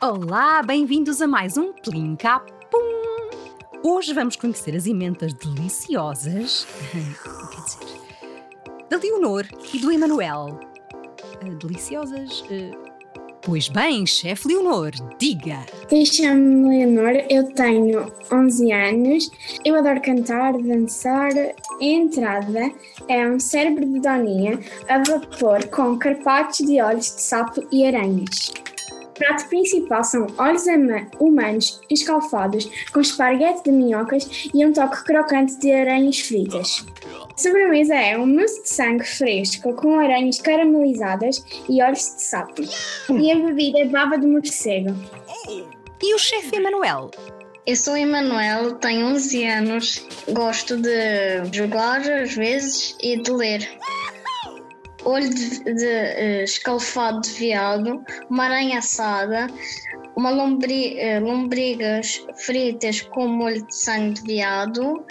Olá, bem-vindos a mais um Plinca Pum! Hoje vamos conhecer as emendas deliciosas, quer dizer, da Leonor e do Emanuel. Ah, deliciosas? ah, Pois bem, chefe Leonor, diga! Eu chamo-me Leonor, eu tenho 11 anos, eu adoro cantar, dançar. A entrada é um cérebro de doninha a vapor com carpaccio de olhos de sapo e aranhas. O prato principal são olhos humanos escalfados com esparguete de minhocas e um toque crocante de aranhas fritas. A sobremesa é um mousse de sangue fresco com aranhas caramelizadas e olhos de sapo. E a bebida é baba de morcego. E o chefe Emanuel? Eu sou Emanuel, tenho 11 anos, gosto de jogar às vezes e de ler. Olho de, de, eh, escalfado de veado, uma aranha assada, uma lombri, eh, lombrigas fritas com molho de sangue de veado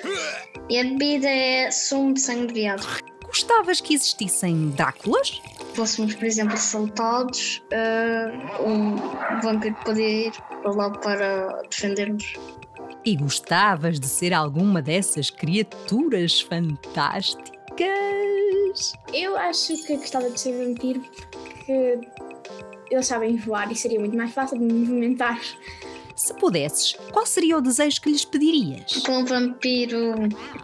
e a bebida é sumo de sangue de veado. Gostavas que existissem Dráculas? Fôssemos, por exemplo, assaltados, eh, um vampiro poderia ir para lá para defender-nos. E gostavas de ser alguma dessas criaturas fantásticas? Eu acho que gostava de ser vampiro porque eles sabem voar e seria muito mais fácil de me movimentar. Se pudesses, qual seria o desejo que lhes pedirias? com um vampiro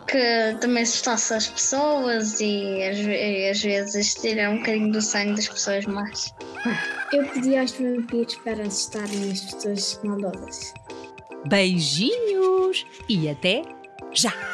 que também assustasse as pessoas e e às vezes tirar um bocadinho do sangue das pessoas más. Eu pedi aos vampiros para assustarem as pessoas maldosas. Beijinhos e até já!